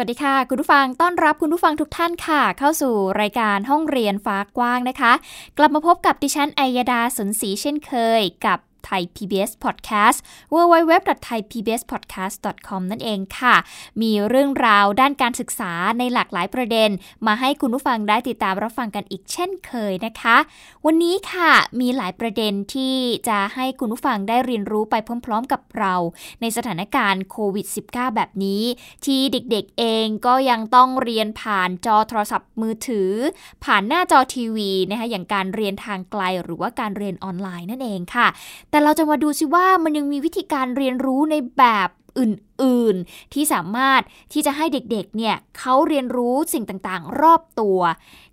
วัสดีค่ะ คุณผู้ฟังต้อนรับคุณผู้ฟังทุกท่านค่ะ เข้าสู่รายการห้องเรียนฟ้ากว้างนะคะ กลับมาพบกับดิฉันอัยดาสนศรีเช่นเคย กับ ไทย PBS Podcast www.thaipbspodcast.com นั่นเองค่ะ มีเรื่องราวด้านการศึกษาในหลากหลายประเด็น มาให้คุณผู้ฟังได้ติดตามรับฟังกันอีกเช่นเคยนะคะ วันนี้ค่ะมีหลายประเด็นที่จะให้คุณผู้ฟังได้เรียนรู้ไปพร้อมๆกับเรา ในสถานการณ์โควิด -19 แบบนี้ ที่เด็กๆเองก็ยังต้องเรียนผ่านจอโทรศัพท์มือถือ ผ่านหน้าจอทีวีนะคะอย่างการเรียนทางไกลหรือว่าการเรียนออนไลน์นั่นเองค่ะแต่เราจะมาดูซิว่ามันยังมีวิธีการเรียนรู้ในแบบ อื่นๆ ที่สามารถที่จะให้เด็กๆ เนี่ยเขาเรียนรู้สิ่งต่างๆ รอบตัว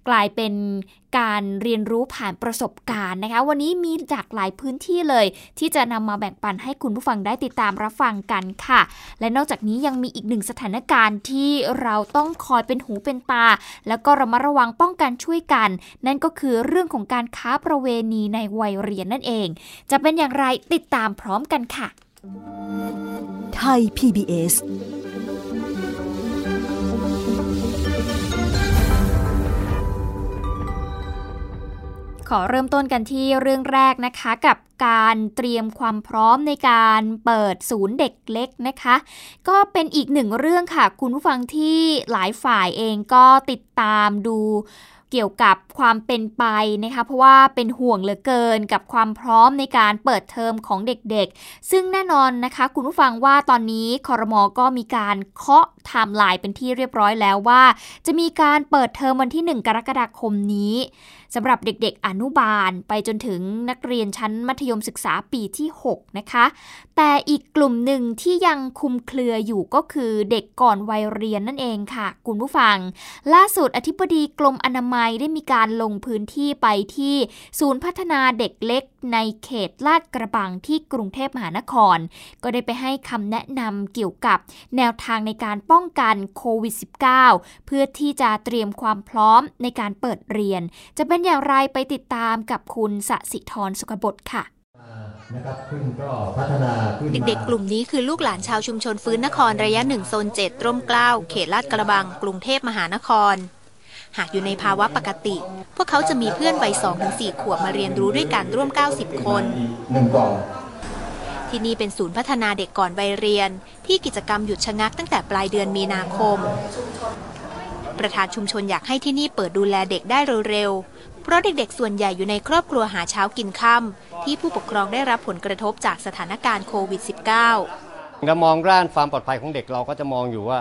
กลายเป็นการเรียนรู้ผ่านประสบการณ์นะคะ วันนี้มีจากหลายพื้นที่เลย ที่จะนำมาแบ่งปันให้คุณผู้ฟังได้ติดตามรับฟังกันค่ะ และนอกจากนี้ยังมีอีกหนึ่งสถานการณ์ที่เราต้องคอยเป็นหูเป็นตา แล้วก็ระมัดระวังป้องกันช่วยกัน นั่นก็คือเรื่องของการค้าประเวณีในวัยเรียนนั่นเอง จะเป็นอย่างไรติดตามพร้อมกันค่ะ ไทย PBS ขอเริ่มต้นกันที่เรื่องแรกนะคะกับการเตรียมความพร้อมในการเปิดศูนย์เด็กเล็กนะคะ ก็เป็นอีกหนึ่งเรื่องค่ะ คุณผู้ฟังที่หลายฝ่ายเองก็ติดตามดู เกี่ยวกับความเป็นไปนะคะ เพราะว่าเป็นห่วงเหลือเกินกับความพร้อมในการเปิดเทอมของเด็กๆ ซึ่งแน่นอนนะคะ คุณผู้ฟังว่าตอนนี้คอรมอก็มีการเคาะไทม์ไลน์เป็นที่เรียบร้อยแล้วว่า จะมีการเปิดเทอมวันที่ 1 กรกฎาคมนี้ สำหรับเด็กๆอนุบาลไปจนถึงนักเรียนชั้นมัธยมศึกษาปีที่ 6 นะคะ แต่อีกกลุ่มหนึ่งที่ยังคุมเครืออยู่ก็คือเด็กก่อนวัยเรียนนั่นเองค่ะ คุณผู้ฟัง ล่าสุดอธิบดีกรมอนามัยได้มีการลงพื้นที่ไปที่ศูนย์พัฒนาเด็กเล็กในเขตลาดกระบังที่กรุงเทพมหานคร ก็ได้ไปให้คำแนะนำเกี่ยวกับแนวทางในการป้องกันโควิด -19 เพื่อที่จะเตรียมความพร้อมในการเปิดเรียน จะเป็นอย่างไรไปติดตามกับคุณสสิธรสุขบดค่ะเด็กๆ กลุ่มนี้คือลูกหลานชาวชุมชนฟื้นนครระยะหนึ่งโซนเจ็ดร่มเกล้าเขตลาดกระบัง กรุงเทพมหานคร หากอยู่ในภาวะปกติ พวกเขาจะมีเพื่อนวัย2-4ขวบมาเรียนรู้ด้วยกันร่วม 90 คนที่นี่เป็นศูนย์พัฒนาเด็กก่อนวัยเรียน ที่กิจกรรมหยุดชะงักตั้งแต่ปลายเดือนมีนาคม ประธานชุมชนอยากให้ที่นี่เปิดดูแลเด็กได้เร็วๆ เพราะเด็กๆ ส่วนใหญ่อยู่ในครอบครัวหาเช้ากินค่ำที่ผู้ปกครองได้รับผลกระทบจากสถานการณ์โควิด -19 เรามองด้านความปลอดภัยของเด็กเราก็จะมองอยู่ว่า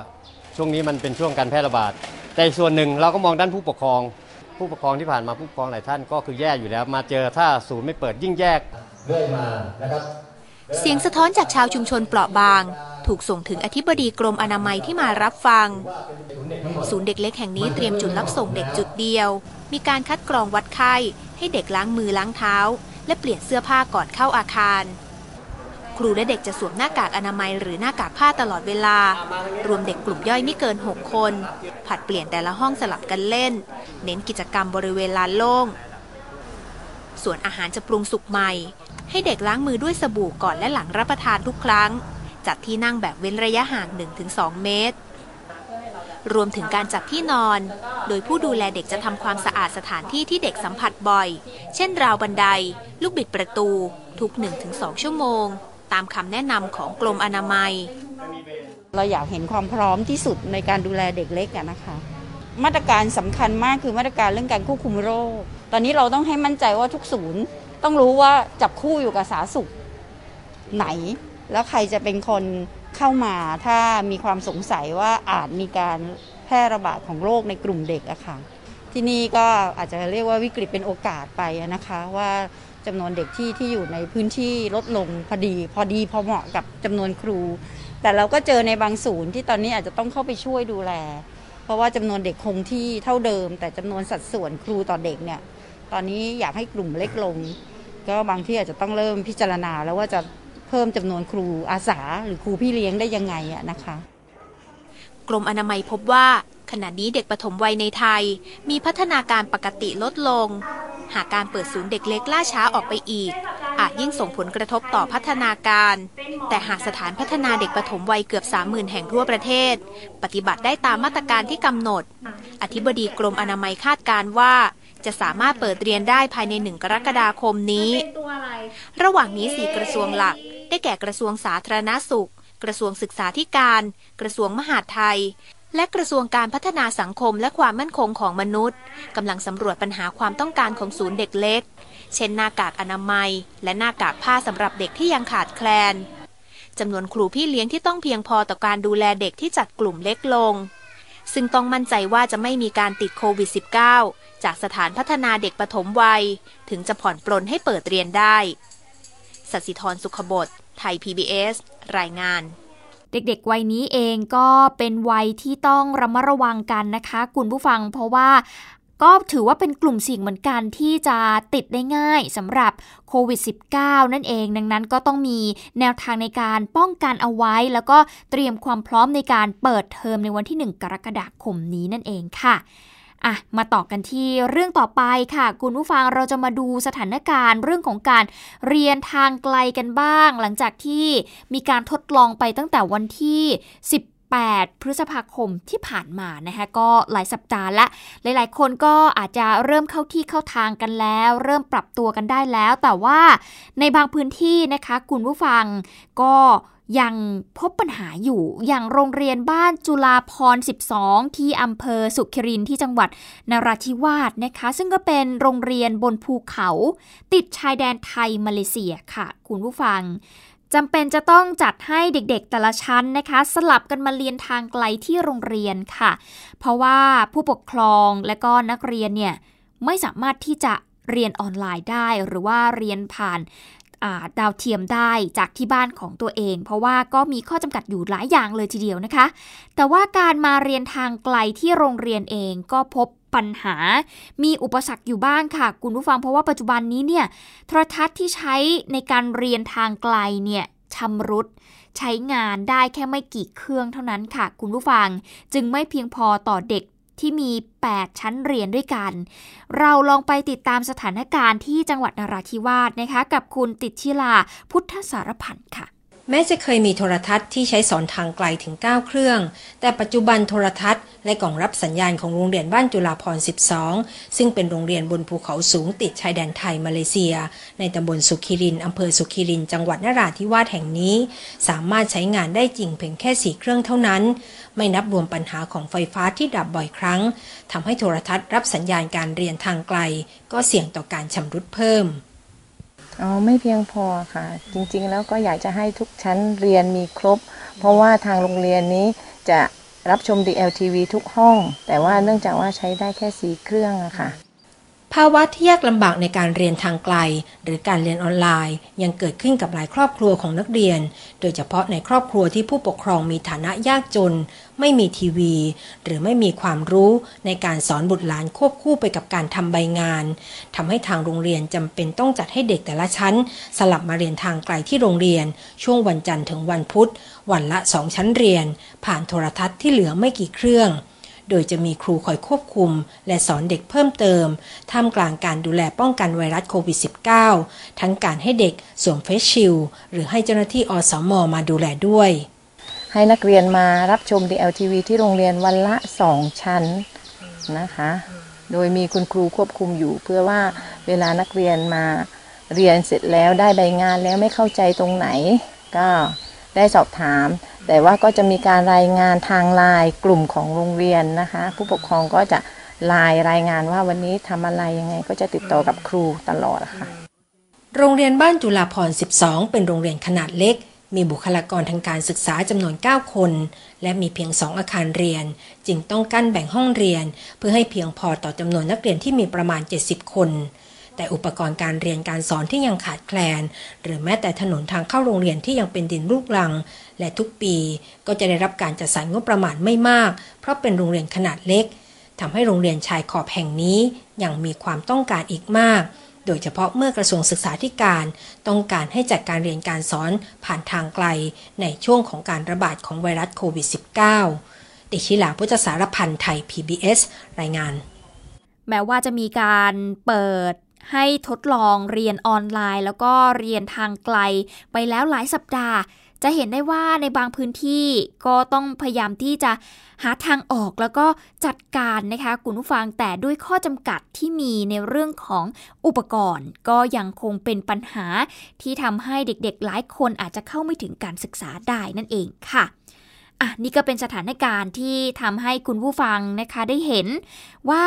ช่วงนี้มันเป็นช่วงการแพร่ระบาด แต่ส่วนหนึ่งเราก็มองด้านผู้ปกครอง ผู้ปกครองที่ผ่านมาผู้ปกครองหลายท่านก็คือแย่อยู่แล้ว มาเจอถ้าศูนย์ไม่เปิดยิ่งแยกเรื่อยมานะครับเสียงสะท้อนจากชาวชุมชนเปราะบาง ถูกส่งถึงอธิบดีกรมอนามัยที่มารับฟัง ศูนย์เด็กเล็กแห่งนี้เตรียมจุดรับส่งเด็กจุดเดียว มีการคัดกรองวัดไข้ ให้เด็กล้างมือล้างเท้า และเปลี่ยนเสื้อผ้าก่อนเข้าอาคาร ครูและเด็กจะสวมหน้ากากอนามัยหรือหน้ากากผ้าตลอดเวลา รวมเด็กกลุ่มย่อยไม่เกิน 6 คน ผัดเปลี่ยนแต่ละห้องสลับกันเล่น เน้นกิจกรรมบริเวณลานโล่งส่วนอาหารจะปรุงสุกใหม่ ให้เด็กล้างมือด้วยสบู่ก่อนและหลังรับประทานทุกครั้ง จัดที่นั่งแบบเว้นระยะห่าง 1-2 เมตร รวมถึงการจัดที่นอน โดยผู้ดูแลเด็กจะทำความสะอาดสถานที่ที่เด็กสัมผัสบ่อย เช่นราวบันได ลูกบิดประตู ทุก 1-2 ชั่วโมง ตามคำแนะนำของกรมอนามัย เราอยากเห็นความพร้อมที่สุดในการดูแลเด็กเล็กนะคะ มาตรการสำคัญมากคือมาตรการเรื่องการควบคุมโรค ตอนนี้เราต้องให้มั่นใจว่าทุกศูนย์ ต้องรู้ว่าจับคู่อยู่กับสาธารณสุขไหน แล้วใครจะเป็นคนเข้ามาถ้ามีความสงสัยว่าอาจมีการแพร่ระบาดของโรคในกลุ่มเด็กอะค่ะที่นี่ก็อาจจะเรียกว่าวิกฤตเป็นโอกาสไปนะคะว่าจำนวนเด็กที่ที่อยู่ในพื้นที่ลดลงพอดี พอดีพอเหมาะกับจำนวนครู แต่เราก็เจอในบางศูนย์ที่ตอนนี้อาจจะต้องเข้าไปช่วยดูแล เพราะว่าจำนวนเด็กคงที่เท่าเดิม แต่จำนวนสัดส่วนครูต่อเด็กเนี่ยตอนนี้อยากให้กลุ่มเล็กลง ก็บางที่อาจจะต้องเริ่มพิจารณาแล้วว่าจะ เพิ่มจำนวนครูอาสา หรือครูพี่เลี้ยงได้ยังไงอะนะคะ กรมอนามัยพบว่าขณะนี้เด็กปฐมวัยในไทย มีพัฒนาการปกติลดลง หากการเปิดศูนย์เด็กเล็กล่าช้าออกไปอีก อาจยิ่งส่งผลกระทบต่อพัฒนาการ แต่หากสถานพัฒนาเด็กปฐมวัยเกือบ 30,000 แห่งทั่วประเทศ ปฏิบัติได้ตามมาตรการที่กำหนด อธิบดีกรมอนามัยคาดการว่าจะสามารถเปิดเรียนได้ภายในหนึ่งกรกฎาคมนี้ ระหว่างนี้สี่กระทรวงหลัก ได้แก่กระทรวงสาธารณสุข กระทรวงศึกษาธิการ กระทรวงมหาดไทย และกระทรวงการพัฒนาสังคมและความมั่นคงของมนุษย์กำลังสำรวจปัญหาความต้องการของศูนย์เด็กเล็ก เช่นหน้ากากอนามัย และหน้ากากผ้าสำหรับเด็กที่ยังขาดแคลนจำนวนครูพี่เลี้ยงที่ต้องเพียงพอต่อการดูแลเด็กที่จัดกลุ่มเล็กลง ซึ่งต้องมั่นใจว่าจะไม่มีการติดโควิด -19 จากสถานพัฒนาเด็กปฐมวัย ถึงจะผ่อนปลนให้เปิดเรียนได้ สัสิธรสุขบดไทย PBS รายงาน เด็กๆ วัยนี้เองก็เป็นวัยที่ต้องระมัดระวังกันนะคะคุณผู้ฟังเพราะว่าก็ถือว่าเป็นกลุ่มเสี่ยงเหมือนกันที่จะติดได้ง่ายสำหรับโควิด -19 นั่นเอง ดังนั้นก็ต้องมีแนวทางในการป้องกันเอาไว้ แล้วก็เตรียมความพร้อมในการเปิดเทอมในวันที่ 1 กรกฎาคมนี้นั่นเองค่ะ อะมาต่อกันที่เรื่องต่อไปค่ะ คุณผู้ฟังเราจะมาดูสถานการณ์เรื่องของการเรียนทางไกลกันบ้าง หลังจากที่มีการทดลองไปตั้งแต่วันที่18พฤษภาคมที่ผ่านมานะคะก็หลายสัปดาห์และ หลายๆ คนก็อาจจะเริ่มเข้าที่เข้าทางกันแล้ว เริ่มปรับตัวกันได้แล้ว แต่ว่าในบางพื้นที่นะคะ คุณผู้ฟังก็ ยังพบปัญหาอยู่อย่างโรงเรียนบ้านจุฬาพร 12 ที่อำเภอสุขรินที่จังหวัดนราธิวาสนะคะ ซึ่งก็เป็นโรงเรียนบนภูเขา ติดชายแดนไทยมาเลเซียค่ะ คุณผู้ฟังจำเป็นจะต้องจัดให้เด็กๆแต่ละชั้นนะคะ สลับกันมาเรียนทางไกลที่โรงเรียนค่ะ เพราะว่าผู้ปกครองและก็นักเรียนเนี่ยไม่สามารถที่จะเรียนออนไลน์ได้หรือว่าเรียนผ่าน ดาวเทียมได้จากที่บ้านของตัวเอง เพราะว่าก็มีข้อจำกัดอยู่หลายอย่างเลยทีเดียวนะคะ แต่ว่าการมาเรียนทางไกลที่โรงเรียนเองก็พบปัญหา มีอุปสรรคอยู่บ้างค่ะ คุณผู้ฟังเพราะว่าปัจจุบันนี้เนี่ยโทรทัศน์ที่ใช้ในการเรียนทางไกลเนี่ยชำรุดใช้งานได้แค่ไม่กี่เครื่องเท่านั้นค่ะ คุณผู้ฟังจึงไม่เพียงพอต่อเด็ก ที่มี 8 ชั้นเรียนด้วยกัน เราลองไปติดตามสถานการณ์ที่จังหวัดนราธิวาสนะคะ กับคุณติดชิลาพุทธสารพันธ์ค่ะ แม้จะเคยมีโทรทัศน์ที่ใช้สอนทางไกลถึง 9 เครื่อง แต่ปัจจุบันโทรทัศน์และกล่องรับสัญญาณของโรงเรียนบ้านจุฬาพร 12 ซึ่งเป็นโรงเรียนบนภูเขาสูงติดชายแดนไทยมาเลเซีย ในตำบลสุขิรินอำเภอสุขิริน จังหวัดนราธิวาสแห่งนี้ สามารถใช้งานได้จริงเพียงแค่ 4 เครื่องเท่านั้น ไม่นับรวมปัญหาของไฟฟ้าที่ดับบ่อยครั้งทำให้โทรทัศน์รับสัญญาณการเรียนทางไกล ก็เสี่ยงต่อการชำรุดเพิ่ม อ๋อไม่เพียงพอค่ะ จริงๆ แล้วก็อยากจะให้ทุกชั้นเรียนมีครบ เพราะว่าทางโรงเรียนนี้จะรับชม DLTV ทุกห้อง แต่ว่าเนื่องจากว่าใช้ได้แค่สีเครื่องอะค่ะ ภาวะที่ยากลำบากในการเรียนทางไกล หรือการเรียนออนไลน์ ยังเกิดขึ้นกับหลายครอบครัวของนักเรียน โดยเฉพาะในครอบครัวที่ผู้ปกครองมีฐานะยากจน ไม่มีทีวี หรือไม่มีความรู้ในการสอนบุตรหลานควบคู่ไปกับการทำใบงานทำให้ทางโรงเรียนจำเป็นต้องจัดให้เด็กแต่ละชั้น สลับมาเรียนทางไกลที่โรงเรียน ช่วงวันจันทร์ถึงวันพุธ วันละสองชั้นเรียน ผ่านโทรทัศน์ที่เหลือไม่กี่เครื่อง โดยจะมีครูคอยควบคุม และสอนเด็กเพิ่มเติม ท่ามกลางการดูแลป้องกันไวรัสโควิด -19 ทั้งการให้เด็กสวมเฟสชิลหรือให้เจ้าหน้าที่อสมมาดูแลด้วย ให้นักเรียนมารับชม DLTV ที่โรงเรียนวันละสองชั้นนะคะ โดยมีคุณครูควบคุมอยู่ เพื่อว่าเวลานักเรียนมาเรียนเสร็จแล้วได้ใบงานแล้วไม่เข้าใจตรงไหน ก็ ได้สอบถาม แต่ว่าก็จะมีการรายงานทางไลน์กลุ่มของโรงเรียนนะคะ ผู้ปกครองก็จะไลน์รายงานว่าวันนี้ทำอะไรยังไงก็จะติดต่อกับครูตลอดค่ะ โรงเรียนบ้านจุฬาพร 12 เป็นโรงเรียนขนาดเล็ก มีบุคลากรทางการศึกษาจำนวน 9 คน และมีเพียงสองอาคารเรียน จึงต้องกั้นแบ่งห้องเรียน เพื่อให้เพียงพอต่อจำนวนนักเรียนที่มีประมาณ 70 คน แต่อุปกรณ์การเรียนการสอนที่ยังขาดแคลน หรือแม้แต่ถนนทางเข้าโรงเรียนที่ยังเป็นดินลูกรัง และทุกปีก็จะได้รับการจัดสรรงบประมาณไม่มาก เพราะเป็นโรงเรียนขนาดเล็กทำให้โรงเรียนชายขอบแห่งนี้ยังมีความต้องการอีกมาก โดยเฉพาะเมื่อกระทรวงศึกษาธิการ ต้องการให้จัดการเรียนการสอนผ่านทางไกล ในช่วงของการระบาดของไวรัสโควิด -19 ติชิลาพุทธสารพันธ์ไทย PBS รายงาน แม้ว่าจะมีการเปิด ให้ทดลองเรียนออนไลน์ แล้วก็เรียนทางไกลไปแล้วหลายสัปดาห์ จะเห็นได้ว่าในบางพื้นที่ก็ต้องพยายามที่จะหาทางออกแล้วก็จัดการนะคะคุณผู้ฟังแต่ด้วยข้อจำกัดที่มีในเรื่องของอุปกรณ์ ก็ยังคงเป็นปัญหาที่ทำให้เด็กๆ หลายคนอาจจะเข้าไม่ถึงการศึกษาได้นั่นเองค่ะ อะนี่ก็เป็นสถานการณ์ที่ทำให้คุณผู้ฟังนะคะได้เห็น ว่า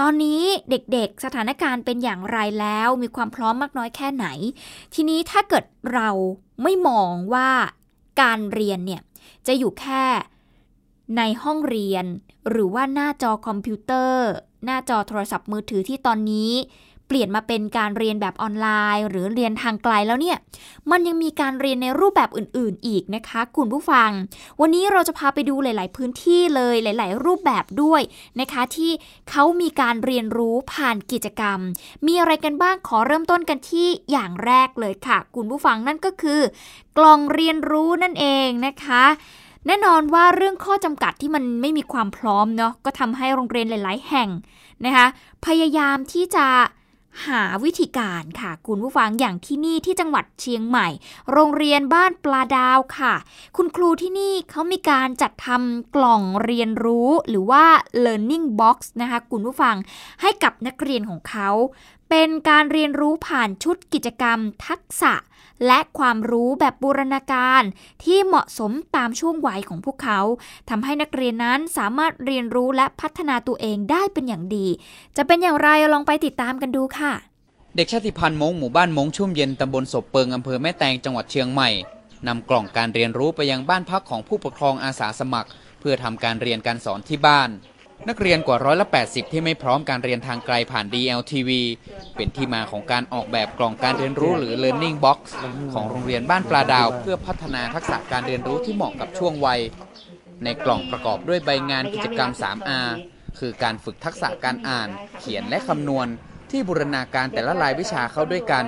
ตอนนี้เด็กๆสถานการณ์เป็นอย่างไรแล้ว มีความพร้อมมากน้อยแค่ไหน ทีนี้ถ้าเกิดเราไม่มองว่าการเรียนเนี่ยจะอยู่แค่ในห้องเรียน หรือว่าหน้าจอคอมพิวเตอร์ หน้าจอโทรศัพท์มือถือที่ตอนนี้ ปลี่ยนมาเป็นการเรียนแบบออนไลน์ หรือเรียนทางไกลแล้วเนี่ย มันยังมีการเรียนในรูปแบบอื่น ๆ อีกนะคะ คุณผู้ฟัง วันนี้เราจะพาไปดูหลาย ๆ พื้นที่เลยหลาย ๆ รูปแบบด้วยนะคะ ที่เขามีการเรียนรู้ผ่านกิจกรรม มีอะไรกันบ้างขอเริ่มต้นกันที่อย่างแรกเลยค่ะ คุณผู้ฟังนั่นก็คือ กล่องเรียนรู้นั่นเองนะคะแน่นอนว่าเรื่องข้อจำกัดที่มันไม่มีความพร้อมเนาะก็ทำให้โรงเรียนหลาย ๆ แห่งนะคะพยายามที่จะ หาวิธีการค่ะ คุณผู้ฟังอย่างที่นี่ที่จังหวัดเชียงใหม่ โรงเรียนบ้านปลาดาวค่ะ คุณครูที่นี่เขามีการจัดทำกล่องเรียนรู้หรือว่า learning box นะคะ คุณผู้ฟังให้กับนักเรียนของเขา เป็นการเรียนรู้ผ่านชุดกิจกรรม ทักษะ และความรู้แบบบูรณาการ ที่เหมาะสมตามช่วงวัยของพวกเขาทำให้นักเรียนนั้นสามารถเรียนรู้และพัฒนาตัวเองได้เป็นอย่างดี จะเป็นอย่างไรลองไปติดตามกันดูค่ะ เด็กชาติพันธุ์มงหมู่บ้านมงชุ่มเย็นตำบลศพเปิงอำเภอแม่แตงจังหวัดเชียงใหม่นำกล่องการเรียนรู้ไปยังบ้านพักของผู้ปกครองอาสาสมัคร เพื่อทำการเรียนการสอนที่บ้าน นักเรียนกว่าร้อยละ 80 ที่ไม่พร้อมการเรียนทางไกลผ่าน DLTV เป็นที่มาของการออกแบบกล่องการเรียนรู้หรือ Learning Box ของโรงเรียนบ้านปลาดาว เพื่อพัฒนาทักษะการเรียนรู้ที่เหมาะกับช่วงวัย ในกล่องประกอบด้วยใบงานกิจกรรม 3R คือการฝึกทักษะการอ่าน เขียนและคำนวณ ที่บูรณาการแต่ละรายวิชาเข้าด้วยกัน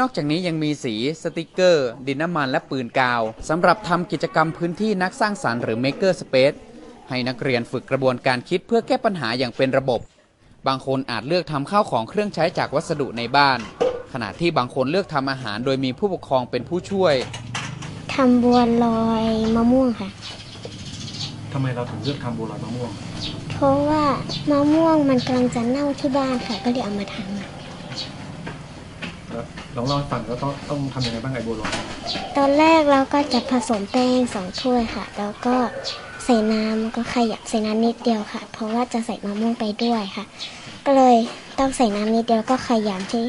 นอกจากนี้ยังมีสี สติกเกอร์ ดินน้ำมันและปืนกาวสำหรับทำกิจกรรมพื้นที่นักสร้างสารรค์หรือ Maker Space ให้นักเรียนฝึกกระบวนการคิดเพื่อแก้ปัญหาอย่างเป็นระบบ บางคนอาจเลือกทำข้าวของเครื่องใช้จากวัสดุในบ้าน ขณะที่บางคนเลือกทำอาหารโดยมีผู้ปกครองเป็นผู้ช่วยทำบัวลอยมะม่วงค่ะ ทำไมเราถึงเลือกทำบัวลอยมะม่วง เพราะว่ามะม่วงมันกำลังจะเน่าที่บ้านค่ะก็เลยเอามาทแล้วลองเล่าให้ฟังแล้วต้องต้องทำยังไงบ้างไอ้บัวลอยำตอนแรกเราก็จะผสมแป้งสองถ้วยค่ะ แล้วก็ ใส่น้ำก็ขยับใส่น้ำนิดเดียวค่ะ เพราะว่าจะใส่มะม่วงไปด้วยค่ะ ก็เลยต้องใส่น้ำนิดเดียวก็ขยำให้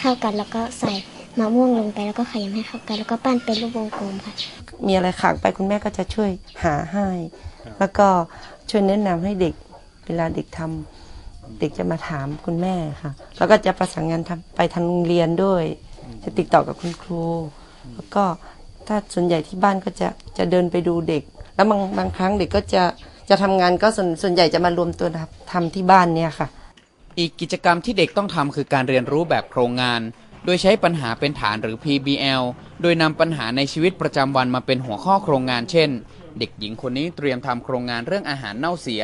เข้ากัน แล้วก็ใส่มะม่วงลงไปแล้วก็ขยำให้เข้ากัน แล้วก็ปั้นเป็นรูปวงกลมค่ะ มีอะไรขาดไปคุณแม่ก็จะช่วยหาให้ แล้วก็ช่วยแนะนำให้เด็กเวลาเด็กทำเด็กจะมาถามคุณแม่ค่ะ แล้วก็จะประสานงานทำไปทางโรงเรียนด้วย จะติดต่อกับคุณครู แล้วก็ถ้าส่วนใหญ่ที่บ้านก็จะจะเดินไปดูเด็ก แล้วบางบางครั้งเด็กก็จะจะทำงานก็ส่วนส่วนใหญ่จะมารวมตัวทำทำที่บ้านเนี่ยค่ะ อีกกิจกรรมที่เด็กต้องทำคือการเรียนรู้แบบโครงงาน โดยใช้ปัญหาเป็นฐานหรือ PBL โดยนำปัญหาในชีวิตประจำวันมาเป็นหัวข้อโครงงานเช่น เด็กหญิงคนนี้เตรียมทำโครงงานเรื่องอาหารเน่าเสีย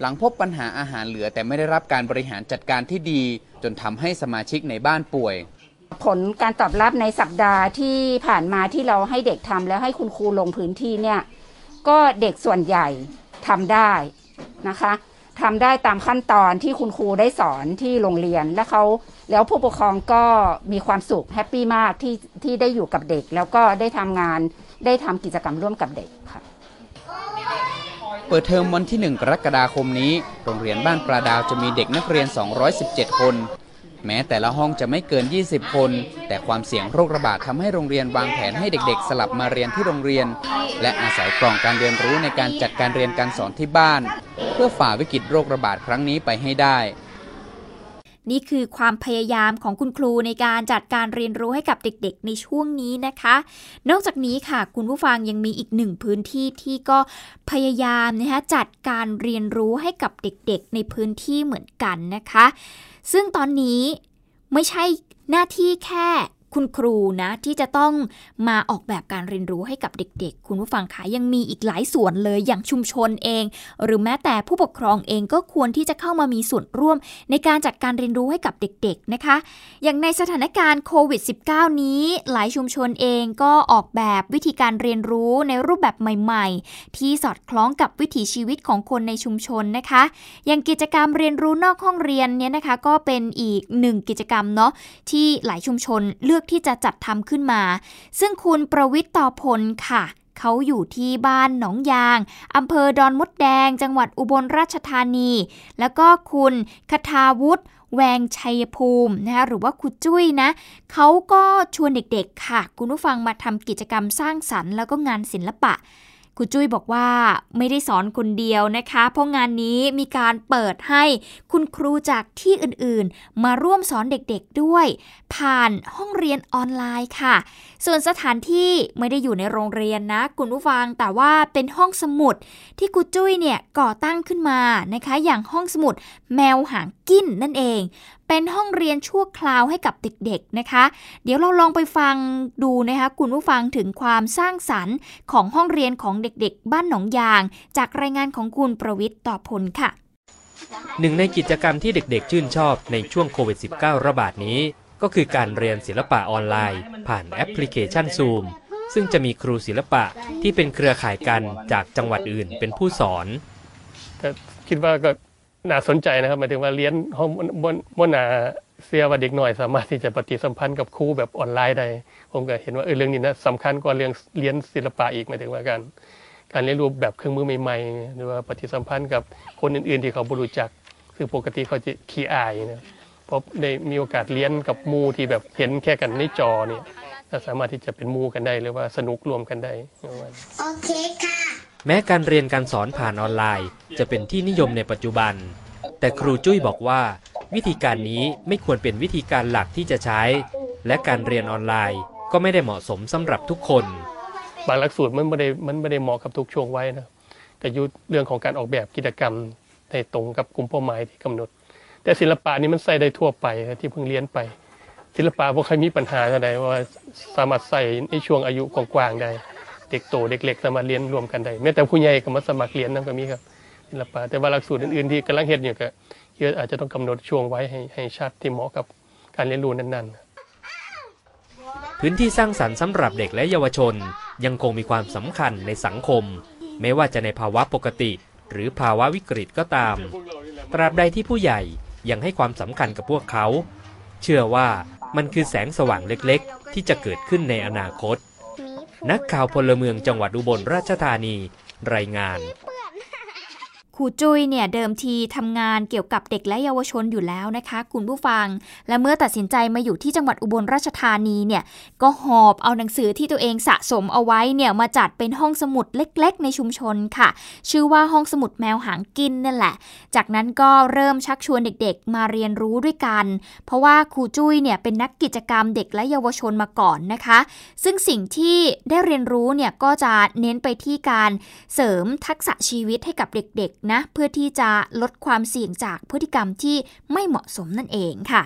หลังพบปัญหาอาหารเหลือแต่ไม่ได้รับการบริหารจัดการที่ดี จนทำให้สมาชิกในบ้านป่วยผลการตอบรับในสัปดาห์ที่ผ่านมาที่เราให้เด็กทำแล้วให้คุณครูลงพื้นที่เนี่ย ก็เด็กส่วนใหญ่ทำได้นะคะทำได้ตามขั้นตอนที่คุณครูได้สอนที่โรงเรียนและเขาแล้วผู้ปกครองก็มีความสุขแฮปปี้มากที่ที่ได้อยู่กับเด็ก แล้วก็ได้ทำงานได้ทำกิจกรรมร่วมกับเด็กค่ะเปิดเทอมวันที่ 1 กรกฎาคมนี้ โรงเรียนบ้านปลาดาวจะมีเด็กนักเรียน 217 คน แม้แต่ละห้องจะไม่เกิน 20 คน แต่ความเสี่ยงโรคระบาดทำให้โรงเรียนวางแผนให้เด็กๆ สลับมาเรียนที่โรงเรียน และอาศัยกล่องการเรียนรู้ในการจัดการเรียนการสอนที่บ้าน เพื่อฝ่าวิกฤตโรคระบาดครั้งนี้ไปให้ได้นี่คือความพยายามของคุณครูในการจัดการเรียนรู้ให้กับเด็กๆ ในช่วงนี้นะคะ นอกจากนี้ค่ะคุณผู้ฟังยังมีอีกหนึ่งพื้นที่ที่ก็พยายามนะคะจัดการเรียนรู้ให้กับเด็กๆ ในพื้นที่เหมือนกันนะคะ ซึ่งตอนนี้ไม่ใช่หน้าที่แค่ คุณครูนะที่จะต้องมาออกแบบการเรียนรู้ให้กับเด็กๆ คุณผู้ฟังคะยังมีอีกหลายส่วนเลยอย่างชุมชนเอง หรือแม้แต่ผู้ปกครองเองก็ควรที่จะเข้ามามีส่วนร่วม ในการจัดการเรียนรู้ให้กับเด็กๆนะคะ อย่างในสถานการณ์โควิด -19 นี้ หลายชุมชนเองก็ออกแบบวิธีการเรียนรู้ในรูปแบบใหม่ ๆ ที่สอดคล้องกับวิถีชีวิตของคนในชุมชนนะคะ อย่างกิจกรรมเรียนรู้นอกห้องเรียนเนี่ยนะคะ ก็เป็นอีกหนึ่งกิจกรรมเนาะที่หลายชุมชนเลือกที่จะจัดทำขึ้นมา ซึ่งคุณประวิทย์ต่อพลค่ะ เขาอยู่ที่บ้านหนองยางอำเภอดอนมดแดง จังหวัดอุบลราชธานี แล้วก็คุณคทาวุฒิแวงชัยภูมินะคะหรือว่าคุณจุ้ยนะเขาก็ชวนเด็กๆค่ะ คุณผู้ฟังมาทำกิจกรรมสร้างสรรค์แล้วก็งานศิลปะ ครูจุ้ยบอกว่าไม่ได้สอนคนเดียวนะคะ เพราะงานนี้มีการเปิดให้คุณครูจากที่อื่นๆ มาร่วมสอนเด็กๆด้วย ผ่านห้องเรียนออนไลน์ค่ะ ส่วนสถานที่ไม่ได้อยู่ในโรงเรียนนะคุณผู้ฟังแต่ว่าเป็นห้องสมุด ที่ครูจุ้ยเนี่ยก่อตั้งขึ้นมานะคะ อย่างห้องสมุดแมวหางกิ้นนั่นเอง เป็นห้องเรียนชั่วคราวให้กับเด็กๆนะคะ เดี๋ยวเราลองไปฟังดูนะคะคุณผู้ฟังถึงความสร้างสรรค์ของห้องเรียนของเด็กๆ บ้านหนองยาง จากรายงานของคุณประวิทย์ต่อพลค่ะหนึ่งในกิจกรรมที่เด็กๆ ชื่นชอบในช่วงโควิด -19 ระบาดนี้ ก็คือการเรียนศิลปะออนไลน์ ผ่านแอปพลิเคชัน Zoom ซึ่งจะมีครูศิลปะที่เป็นเครือข่ายกันจากจังหวัดอื่นเป็นผู้สอนคิดว่าก็ น่าสนใจนะครับหมายถึงว่าเรียนห้องบนบนนาเสียว่าเด็กหน่อยสามารถที่จะปฏิสัมพันธ์กับครูแบบออนไลน์ได้ ผมก็เห็นว่าเออเรื่องนี้นะสำคัญกว่าเรื่องเรียนศิลปะอีกหมายถึงว่าการการเรียนรู้แบบเครื่องมือใหม่ๆ หรือว่าปฏิสัมพันธ์กับคนอื่นๆ ที่เขาบรู้จักคือปกติเขาจะขี้อายนะเพราะได้มีโอกาสเรียนกับมูที่แบบเห็นแค่กันในจอเนี่ยสามารถที่จะเป็นมูกันได้หรือว่าสนุกรวมกันได้โอเคค่ะ แม้การเรียนการสอนผ่านออนไลน์ จะเป็นที่นิยมในปัจจุบัน แต่ครูจุ้ยบอกว่า วิธีการนี้ไม่ควรเป็นวิธีการหลักที่จะใช้ และการเรียนออนไลน์ก็ไม่ได้เหมาะสมสำหรับทุกคนบางหลักสูตรมันไม่ได้มันไม่ได้เหมาะกับทุกช่วงวัยนะแต่ยุเรื่องของการออกแบบกิจกรรมในตรงกับกลุ่มเป้าหมายที่กำหนด แต่ศิลปะนี้มันใส่ได้ทั่วไปที่เพิ่งเรียนไป ศิลปะพวกใครมีปัญหาอะไรว่าสามารถใส่ในช่วงอายุกว้างๆได้ เด็กโตเด็กเล็กสามารถเรียนรวมกันได้แม้แต่ผู้ใหญ่ก็มาสมัครเรียนนั่นก็มีครับศิลปะแต่ว่าหลักสูตรอื่นๆที่กำลังเฮ็ดอยู่ก็อาจจะต้องกำหนดช่วงไว้ให้ให้ชัดที่เหมาะกับการเรียนรู้นั้นๆ พื้นที่สร้างสรรค์สำหรับเด็กและเยาวชน ยังคงมีความสำคัญในสังคม ไม่ว่าจะในภาวะปกติ หรือภาวะวิกฤตก็ตาม ตราบใดที่ผู้ใหญ่ยังให้ความสำคัญกับพวกเขา เชื่อว่ามันคือแสงสว่างเล็กๆ ที่จะเกิดขึ้นในอนาคต นักข่าวพลเมืองจังหวัดอุบลราชธานี รายงาน รูจุ้ยเนี่ยเดิมทีทำงานเกี่ยวกับเด็กและเยาวชนอยู่แล้วนะคะ คุณผู้ฟัง และเมื่อตัดสินใจมาอยู่ที่จังหวัดอุบลราชธานีเนี่ยก็หอบเอาหนังสือที่ตัวเองสะสมเอาไว้เนี่ยมาจัดเป็นห้องสมุดเล็ก ๆ ในชุมชนค่ะ ชื่อว่าห้องสมุดแมวหางกินนั่นแหละ จากนั้นก็เริ่มชักชวนเด็กๆ มาเรียนรู้ด้วยกัน เพราะว่าครูจุ้ยเนี่ยเป็นนักกิจกรรมเด็กและเยาวชนมาก่อนนะคะ ซึ่งสิ่งที่ได้เรียนรู้เนี่ยก็จะเน้นไปที่การเสริมทักษะชีวิตให้กับเด็กๆนะเพื่อที่จะลดความเสี่ยงจากพฤติกรรมที่ไม่เหมาะสมนั่นเองค่ะ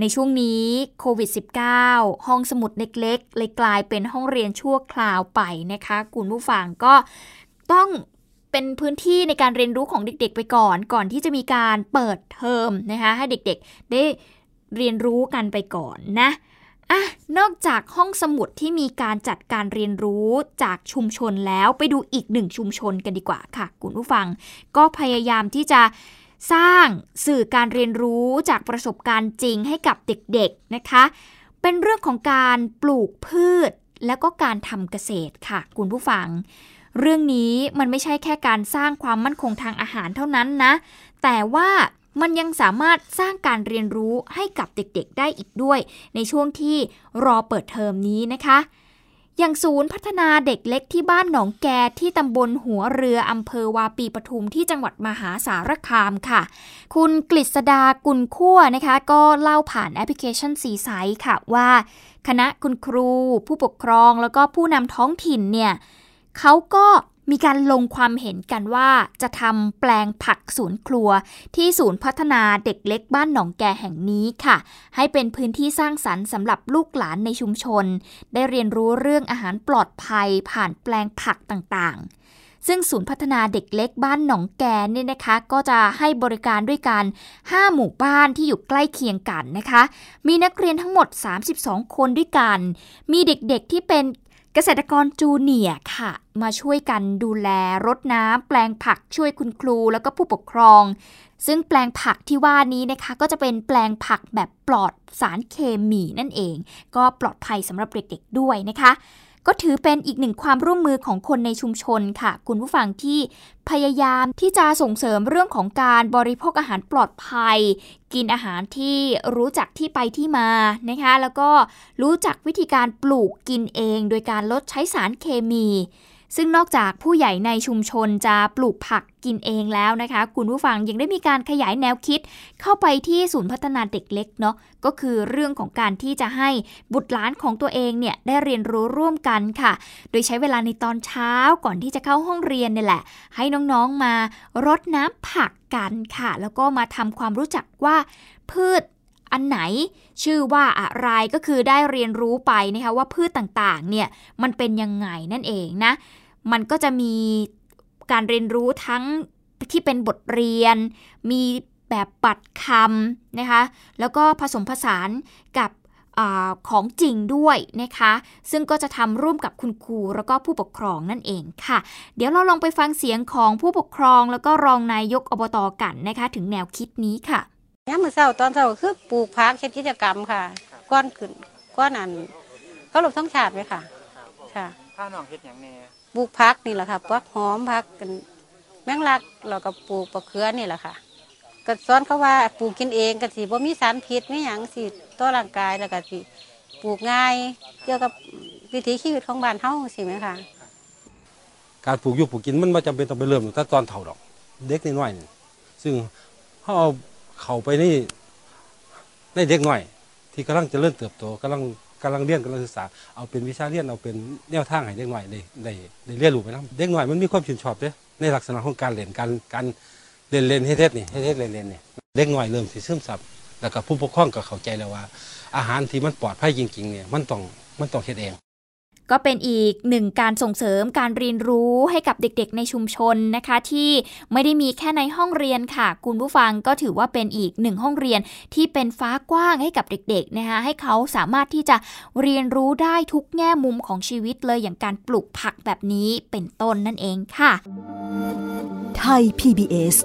ในช่วงนี้โควิด -19 ห้องสมุดเล็กๆ เลยกลายเป็นห้องเรียนชั่วคราวไปนะคะคุณผู้ฟังก็ต้องเป็นพื้นที่ในการเรียนรู้ของเด็กๆ ไปก่อน ก่อนที่จะมีการเปิดเทอมนะคะให้เด็กๆ ได้เรียนรู้กันไปก่อนนะ อะนอกจากห้องสมุดที่มีการจัดการเรียนรู้จากชุมชนแล้วไปดูอีกหนึ่งชุมชนกันดีกว่าค่ะคุณผู้ฟัง ก็พยายามที่จะสร้างสื่อการเรียนรู้จากประสบการณ์จริงให้กับเด็กๆนะคะ เป็นเรื่องของการปลูกพืชแล้วก็การทำเกษตรค่ะ คุณผู้ฟัง เรื่องนี้มันไม่ใช่แค่การสร้างความมั่นคงทางอาหารเท่านั้นนะ แต่ว่า มันยังสามารถสร้างการเรียนรู้ให้กับเด็กๆได้อีกด้วย ในช่วงที่รอเปิดเทอมนี้นะคะ อย่างศูนย์พัฒนาเด็กเล็กที่บ้านหนองแกที่ตำบลหัวเรืออำเภอวาปีปทุมที่จังหวัดมหาสารคามค่ะ คุณกฤษดากุลขั้วนะคะ ก็เล่าผ่านแอปพลิเคชันสีไซค่ะว่า คณะคุณครู ผู้ปกครองแล้วก็ผู้นำท้องถิ่นเนี่ยเขาก็ มีการลงความเห็นกันว่าจะทำแปลงผักสวนครัว ที่ศูนย์พัฒนาเด็กเล็กบ้านหนองแกแห่งนี้ค่ะ ให้เป็นพื้นที่สร้างสรรค์สำหรับลูกหลานในชุมชน ได้เรียนรู้เรื่องอาหารปลอดภัยผ่านแปลงผักต่างๆ ซึ่งศูนย์พัฒนาเด็กเล็กบ้านหนองแกเนี่ยนะคะ ก็จะให้บริการด้วยกัน 5 หมู่บ้านที่อยู่ใกล้เคียงกันนะคะ มีนักเรียนทั้งหมด 32 คนด้วยกัน มีเด็กๆที่เป็น เกษตรกรจูเนียค่ะ มาช่วยกันดูแลรดน้ำแปลงผักช่วยคุณครูแล้วก็ผู้ปกครอง ซึ่งแปลงผักที่ว่านี้นะคะ ก็จะเป็นแปลงผักแบบปลอดสารเคมีนั่นเอง ก็ปลอดภัยสำหรับเด็กๆด้วยนะคะ ก็ถือเป็นอีกหนึ่งความร่วมมือของคนในชุมชนค่ะ คุณผู้ฟังที่พยายามที่จะส่งเสริมเรื่องของการบริโภคอาหารปลอดภัย กินอาหารที่รู้จักที่ไปที่มานะคะ แล้วก็รู้จักวิธีการปลูกกินเอง โดยการลดใช้สารเคมี ซึ่งนอกจากผู้ใหญ่ในชุมชนจะปลูกผักกินเองแล้วนะคะ คุณผู้ฟังยังได้มีการขยายแนวคิด เข้าไปที่ศูนย์พัฒนาเด็กเล็กเนาะก็คือเรื่องของการที่จะให้บุตรหลานของตัวเองเนี่ยได้เรียนรู้ร่วมกันค่ะ โดยใช้เวลาในตอนเช้าก่อนที่จะเข้าห้องเรียนนี่แหละ ให้น้องๆมารดน้ำผักกันค่ะ แล้วก็มาทำความรู้จักว่าพืช อันไหน ชื่อว่าอะไรก็คือได้เรียนรู้ไปนะคะว่าพืชต่างๆเนี่ยมันเป็นยังไงนั่นเองนะ มันก็จะมีการเรียนรู้ทั้งที่เป็นบทเรียน มีแบบปัดคำนะคะ แล้วก็ผสมผสานกับอของจริงด้วยนะคะ ซึ่งก็จะทำร่วมกับคุณครูแล้วก็ผู้ปกครองนั่นเองค่ะ เดี๋ยวเราลองไปฟังเสียงของผู้ปกครองแล้วก็รองนายกอบตกันนะคะ ถึงแนวคิดนี้ค่ะ ยามมื้อเช้าตอนเช้าคือปลูกผักเฮ็ดกิจกรรมค่ะก้อนขึ้นก้อนอันเขาลบทั้งชาติไหมค่ะ ค่ะ ผ้าหนองเฮ็ดหยังแน่ปลูกผักนี่แหละค่ะปักหอมผักกันแมงลักเราก็ปลูกปลาเขือนี่แหละค่ะก็สอนเขาว่าปลูกกินเองก็สิบ่มีสารพิษไม่หยังสิต่อร่างกายแล้วก็สิปลูกง่ายเกี่ยวกับวิถีชีวิตของบ้านเฮาสิไหมค่ะการปลูกอยู่ปลูกกินมันไม่จำเป็นต้องไปเริ่มตั้งแต่ตอนเฒ่าดอก เด็กน้อยๆซึ่งเขาเอา เข้าไปนี่ในเด็กหน่อย ที่กำลังจะเริ่มเติบโตกำลังกำลังเรียนกำลังศึกษาเอาเป็นวิชาเรียนเอาเป็นแนวทางให้เด็กหน่อยได้ได้ได้เรียนรู้ไปนะเด็กหน่อยมันมีความชื่นชอบเด้ในลักษณะของการเรียนการการเรียนเรียนเฮ็ดนี่เฮ็ดเรียนเรียนนี่เด็กหน่อยเริ่มสิซึมซับแล้วก็ผู้ปกครองก็เข้าใจแล้วว่า อาหารที่มันปลอดภัยจริงๆเนี่ยมันต้องมันต้องเฮ็ดเอง ก็เป็นอีกหนึ่งการส่งเสริมการเรียนรู้ให้กับเด็กๆ ในชุมชนนะคะ ที่ไม่ได้มีแค่ในห้องเรียนค่ะ คุณผู้ฟังก็ถือว่าเป็นอีกหนึ่งห้องเรียนที่เป็นฟ้ากว้างให้กับเด็กๆนะคะให้เขาสามารถที่จะเรียนรู้ได้ทุกแง่มุมของชีวิตเลยอย่างการปลูกผักแบบนี้เป็นต้นนั่นเองค่ะ ไทย PBS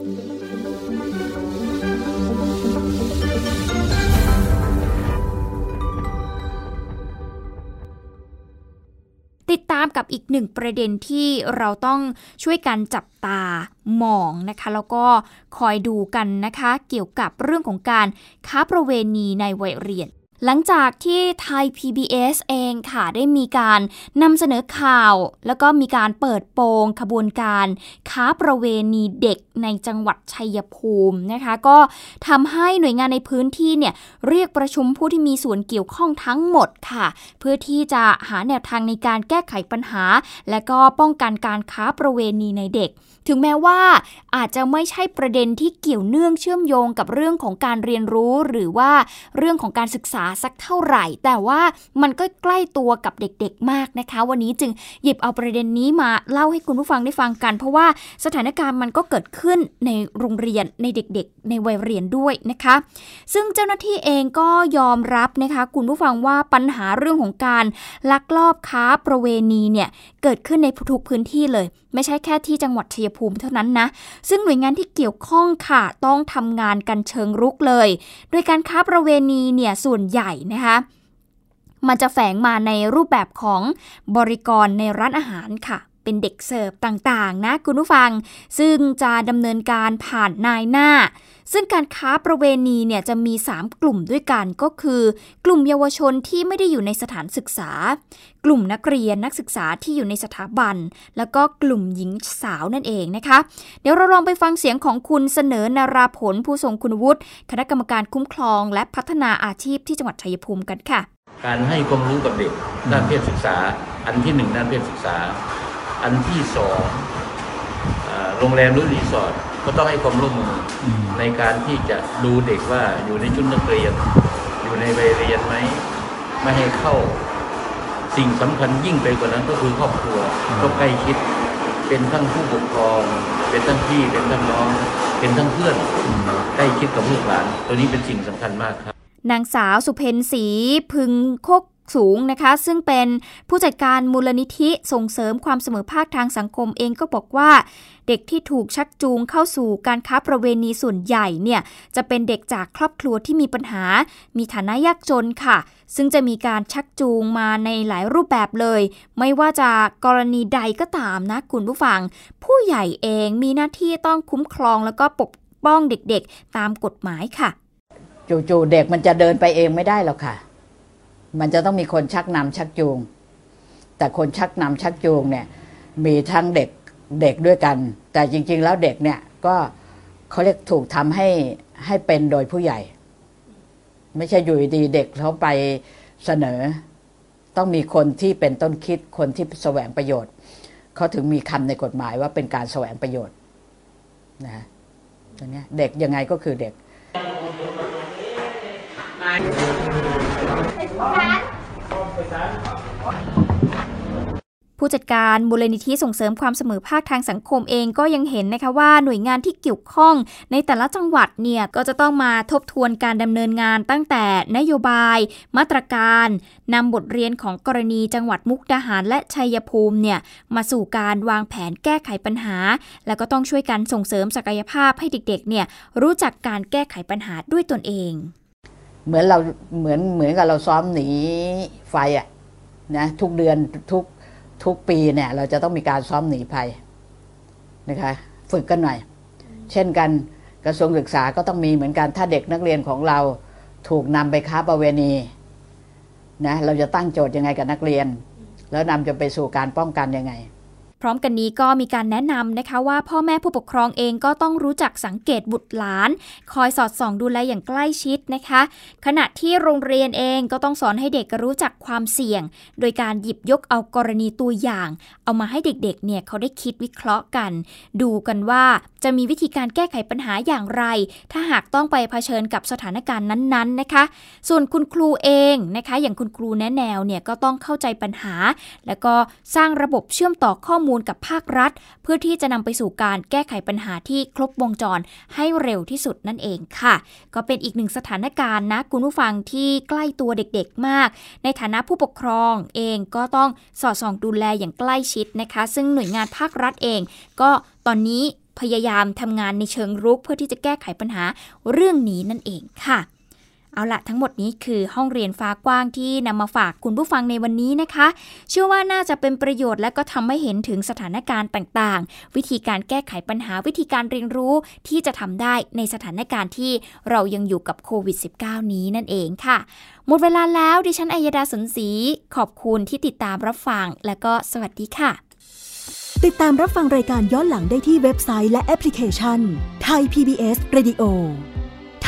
ติดตามกับอีกหนึ่งประเด็นที่เราต้องช่วยกันจับตามองนะคะ แล้วก็คอยดูกันนะคะ เกี่ยวกับเรื่องของการค้าประเวณีในวัยเรียน หลังจากที่ไทย PBS เองค่ะได้มีการนำเสนอข่าว แล้วก็มีการเปิดโปงขบวนการค้าประเวณีเด็กในจังหวัดชัยภูมินะคะ ก็ทำให้หน่วยงานในพื้นที่เนี่ยเรียกประชุมผู้ที่มีส่วนเกี่ยวข้องทั้งหมดค่ะ เพื่อที่จะหาแนวทางในการแก้ไขปัญหา และก็ป้องกันการค้าประเวณีในเด็ก ถึงแม้ว่าอาจจะไม่ใช่ประเด็นที่เกี่ยวเนื่องเชื่อมโยงกับเรื่องของการเรียนรู้ หรือว่าเรื่องของการศึกษาสักเท่าไหร่ แต่ว่ามันก็ใกล้ตัวกับเด็กๆมากนะคะ วันนี้จึงหยิบเอาประเด็นนี้มาเล่าให้คุณผู้ฟังได้ฟังกัน เพราะว่าสถานการณ์มันก็เกิดขึ้นในโรงเรียนในเด็กๆ ในวัยเรียนด้วยนะคะ ซึ่งเจ้าหน้าที่เองก็ยอมรับนะคะ คุณผู้ฟังว่าปัญหาเรื่องของการลักลอบค้าประเวณีเนี่ยเกิดขึ้นในทุกพื้นที่เลยไม่ใช่แค่ที่จังหวัดชัยภูมิเท่านั้นนะ ซึ่งหน่วยงานที่เกี่ยวข้องค่ะต้องทำงานกันเชิงรุกเลย โดยการค้าประเวณีเนี่ยส่วนใหญ่นะคะมันจะแฝงมาในรูปแบบของบริกรในร้านอาหารค่ะ เป็นเด็กเสิร์ฟต่างๆ นะคุณผู้ฟัง ซึ่งจะดำเนินการผ่านนายหน้า ซึ่งการค้าประเวณีเนี่ยจะมี 3 กลุ่มด้วยกันก็คือ กลุ่มเยาวชนที่ไม่ได้อยู่ในสถานศึกษา กลุ่มนักเรียนนักศึกษาที่อยู่ในสถาบัน แล้วก็กลุ่มหญิงสาวนั่นเองนะคะ เดี๋ยวเราลองไปฟังเสียงของคุณเสนอนาราผลผู้ทรงคุณวุฒิคณะกรรมการคุ้มครอง และพัฒนาอาชีพที่จังหวัดชัยภูมิกันค่ะ การให้ความรู้กับเด็กด้านเพศศึกษา อันที่หนึ่งด้านเพศศึกษา อันที่สองโรงแรมหรือรีสอร์ทก็ต้องให้ความร่วมมือในการที่จะดูเด็กว่าอยู่ในชุดนักเรียน อยู่ในวัยเรียนไหมไม่ให้เข้าสิ่งสำคัญยิ่งไปกว่านั้นก็คือครอบครัวต้องใกล้ชิด เป็นทั้งผู้ปกครอง เป็นทั้งพี่เป็นทั้งน้อง เป็นทั้งเพื่อนใกล้ชิดกับลูกหลาน ตัวนี้เป็นสิ่งสำคัญมากครับนางสาวสุเพนศรีพึงโคก สูงนะคะ ซึ่งเป็นผู้จัดการมูลนิธิส่งเสริมความเสมอภาคทางสังคมเองก็บอกว่า เด็กที่ถูกชักจูงเข้าสู่การค้าประเวณีส่วนใหญ่เนี่ยจะเป็นเด็กจากครอบครัวที่มีปัญหา มีฐานะยากจนค่ะ ซึ่งจะมีการชักจูงมาในหลายรูปแบบเลย ไม่ว่าจะกรณีใดก็ตามนะคุณผู้ฟัง ผู้ใหญ่เองมีหน้าที่ต้องคุ้มครองแล้วก็ปกป้องเด็กๆ ตามกฎหมายค่ะ จู่ๆเด็กมันจะเดินไปเองไม่ได้หรอกค่ะ มันจะต้องมีคนชักนำชักจูง แต่คนชักนำชักจูงเนี่ยมีทั้งเด็กเด็กด้วยกัน แต่จริง ๆ แล้วเด็กเนี่ยก็เขาเรียกถูกทำให้ให้เป็นโดยผู้ใหญ่ ไม่ใช่อยู่ดีเด็กเขาไปเสนอ ต้องมีคนที่เป็นต้นคิดคนที่แสวงประโยชน์เขาถึงมีคำในกฎหมายว่าเป็นการแสวงประโยชน์นะตัวเนี้เด็กยังไงก็คือเด็ก ผู้จัดการมูลนิธิส่งเสริมความเสมอภาคทางสังคมเองก็ยังเห็นนะคะว่าหน่วยงานที่เกี่ยวข้องในแต่ละจังหวัดเนี่ยก็จะต้องมาทบทวนการดำเนินงานตั้งแต่นโยบาย มาตรการนำบทเรียนของกรณีจังหวัดมุกดาหารและชัยภูมิเนี่ยมาสู่การวางแผนแก้ไขปัญหา แล้วก็ต้องช่วยกันส่งเสริมศักยภาพให้เด็กๆเนี่ยรู้จักการแก้ไขปัญหาด้วยตนเอง เหมือนเราเหมือนเหมือนกับเราซ้อมหนีไฟอะนะทุกเดือนทุกทุกปีเนี่ย เราจะต้องมีการซ้อมหนีภัยนะคะ ฝึกกันหน่อย เช่นกันกระทรวงศึกษาก็ต้องมีเหมือนกันถ้าเด็กนักเรียนของเราถูกนำไปค้าประเวณีนะเราจะตั้งโจทย์ยังไงกับนักเรียน แล้วนำจะไปสู่การป้องกันยังไง พร้อมกันนี้ก็มีการแนะนำนะคะว่าพ่อแม่ผู้ปกครองเองก็ต้องรู้จักสังเกตบุตรหลาน คอยสอดส่องดูแลอย่างใกล้ชิดนะคะ ขณะที่โรงเรียนเองก็ต้องสอนให้เด็กรู้จักความเสี่ยง โดยการหยิบยกเอากรณีตัวอย่าง เอามาให้เด็กๆเนี่ยเขาได้คิดวิเคราะห์กัน ดูกันว่าจะมีวิธีการแก้ไขปัญหาอย่างไร ถ้าหากต้องไปเผชิญกับสถานการณ์นั้นๆนะคะ ส่วนคุณครูเองนะคะ อย่างคุณครูแนะแนวเนี่ยก็ต้องเข้าใจปัญหา แล้วก็สร้างระบบเชื่อมต่อข้อมูลกับภาครัฐ เพื่อที่จะนำไปสู่การแก้ไขปัญหาที่ครบวงจรให้เร็วที่สุดนั่นเองค่ะ ก็เป็นอีกหนึ่งสถานการณ์นะคุณผู้ฟังที่ใกล้ตัวเด็กๆมาก ในฐานะผู้ปกครองเองก็ต้องสอดส่องดูแลอย่างใกล้ชิดนะคะ ซึ่งหน่วยงานภาครัฐเอง ก็ตอนนี้พยายามทำงานในเชิงรุกเพื่อที่จะแก้ไขปัญหาเรื่องนี้นั่นเองค่ะ เอาละทั้งหมดนี้คือห้องเรียนฟ้ากว้างที่นำมาฝากคุณผู้ฟังในวันนี้นะคะ เชื่อว่าน่าจะเป็นประโยชน์และก็ทำให้เห็นถึงสถานการณ์ต่างๆ วิธีการแก้ไขปัญหาวิธีการเรียนรู้ที่จะทำได้ในสถานการณ์ที่เรายังอยู่กับโควิด -19 นี้นั่นเองค่ะ หมดเวลาแล้วดิฉันอัยดาสนศรีขอบคุณที่ติดตามรับฟังและก็สวัสดีค่ะ ติดตามรับฟังรายการย้อนหลังได้ที่เว็บไซต์และแอปพลิเคชันไทย PBS Radio ไ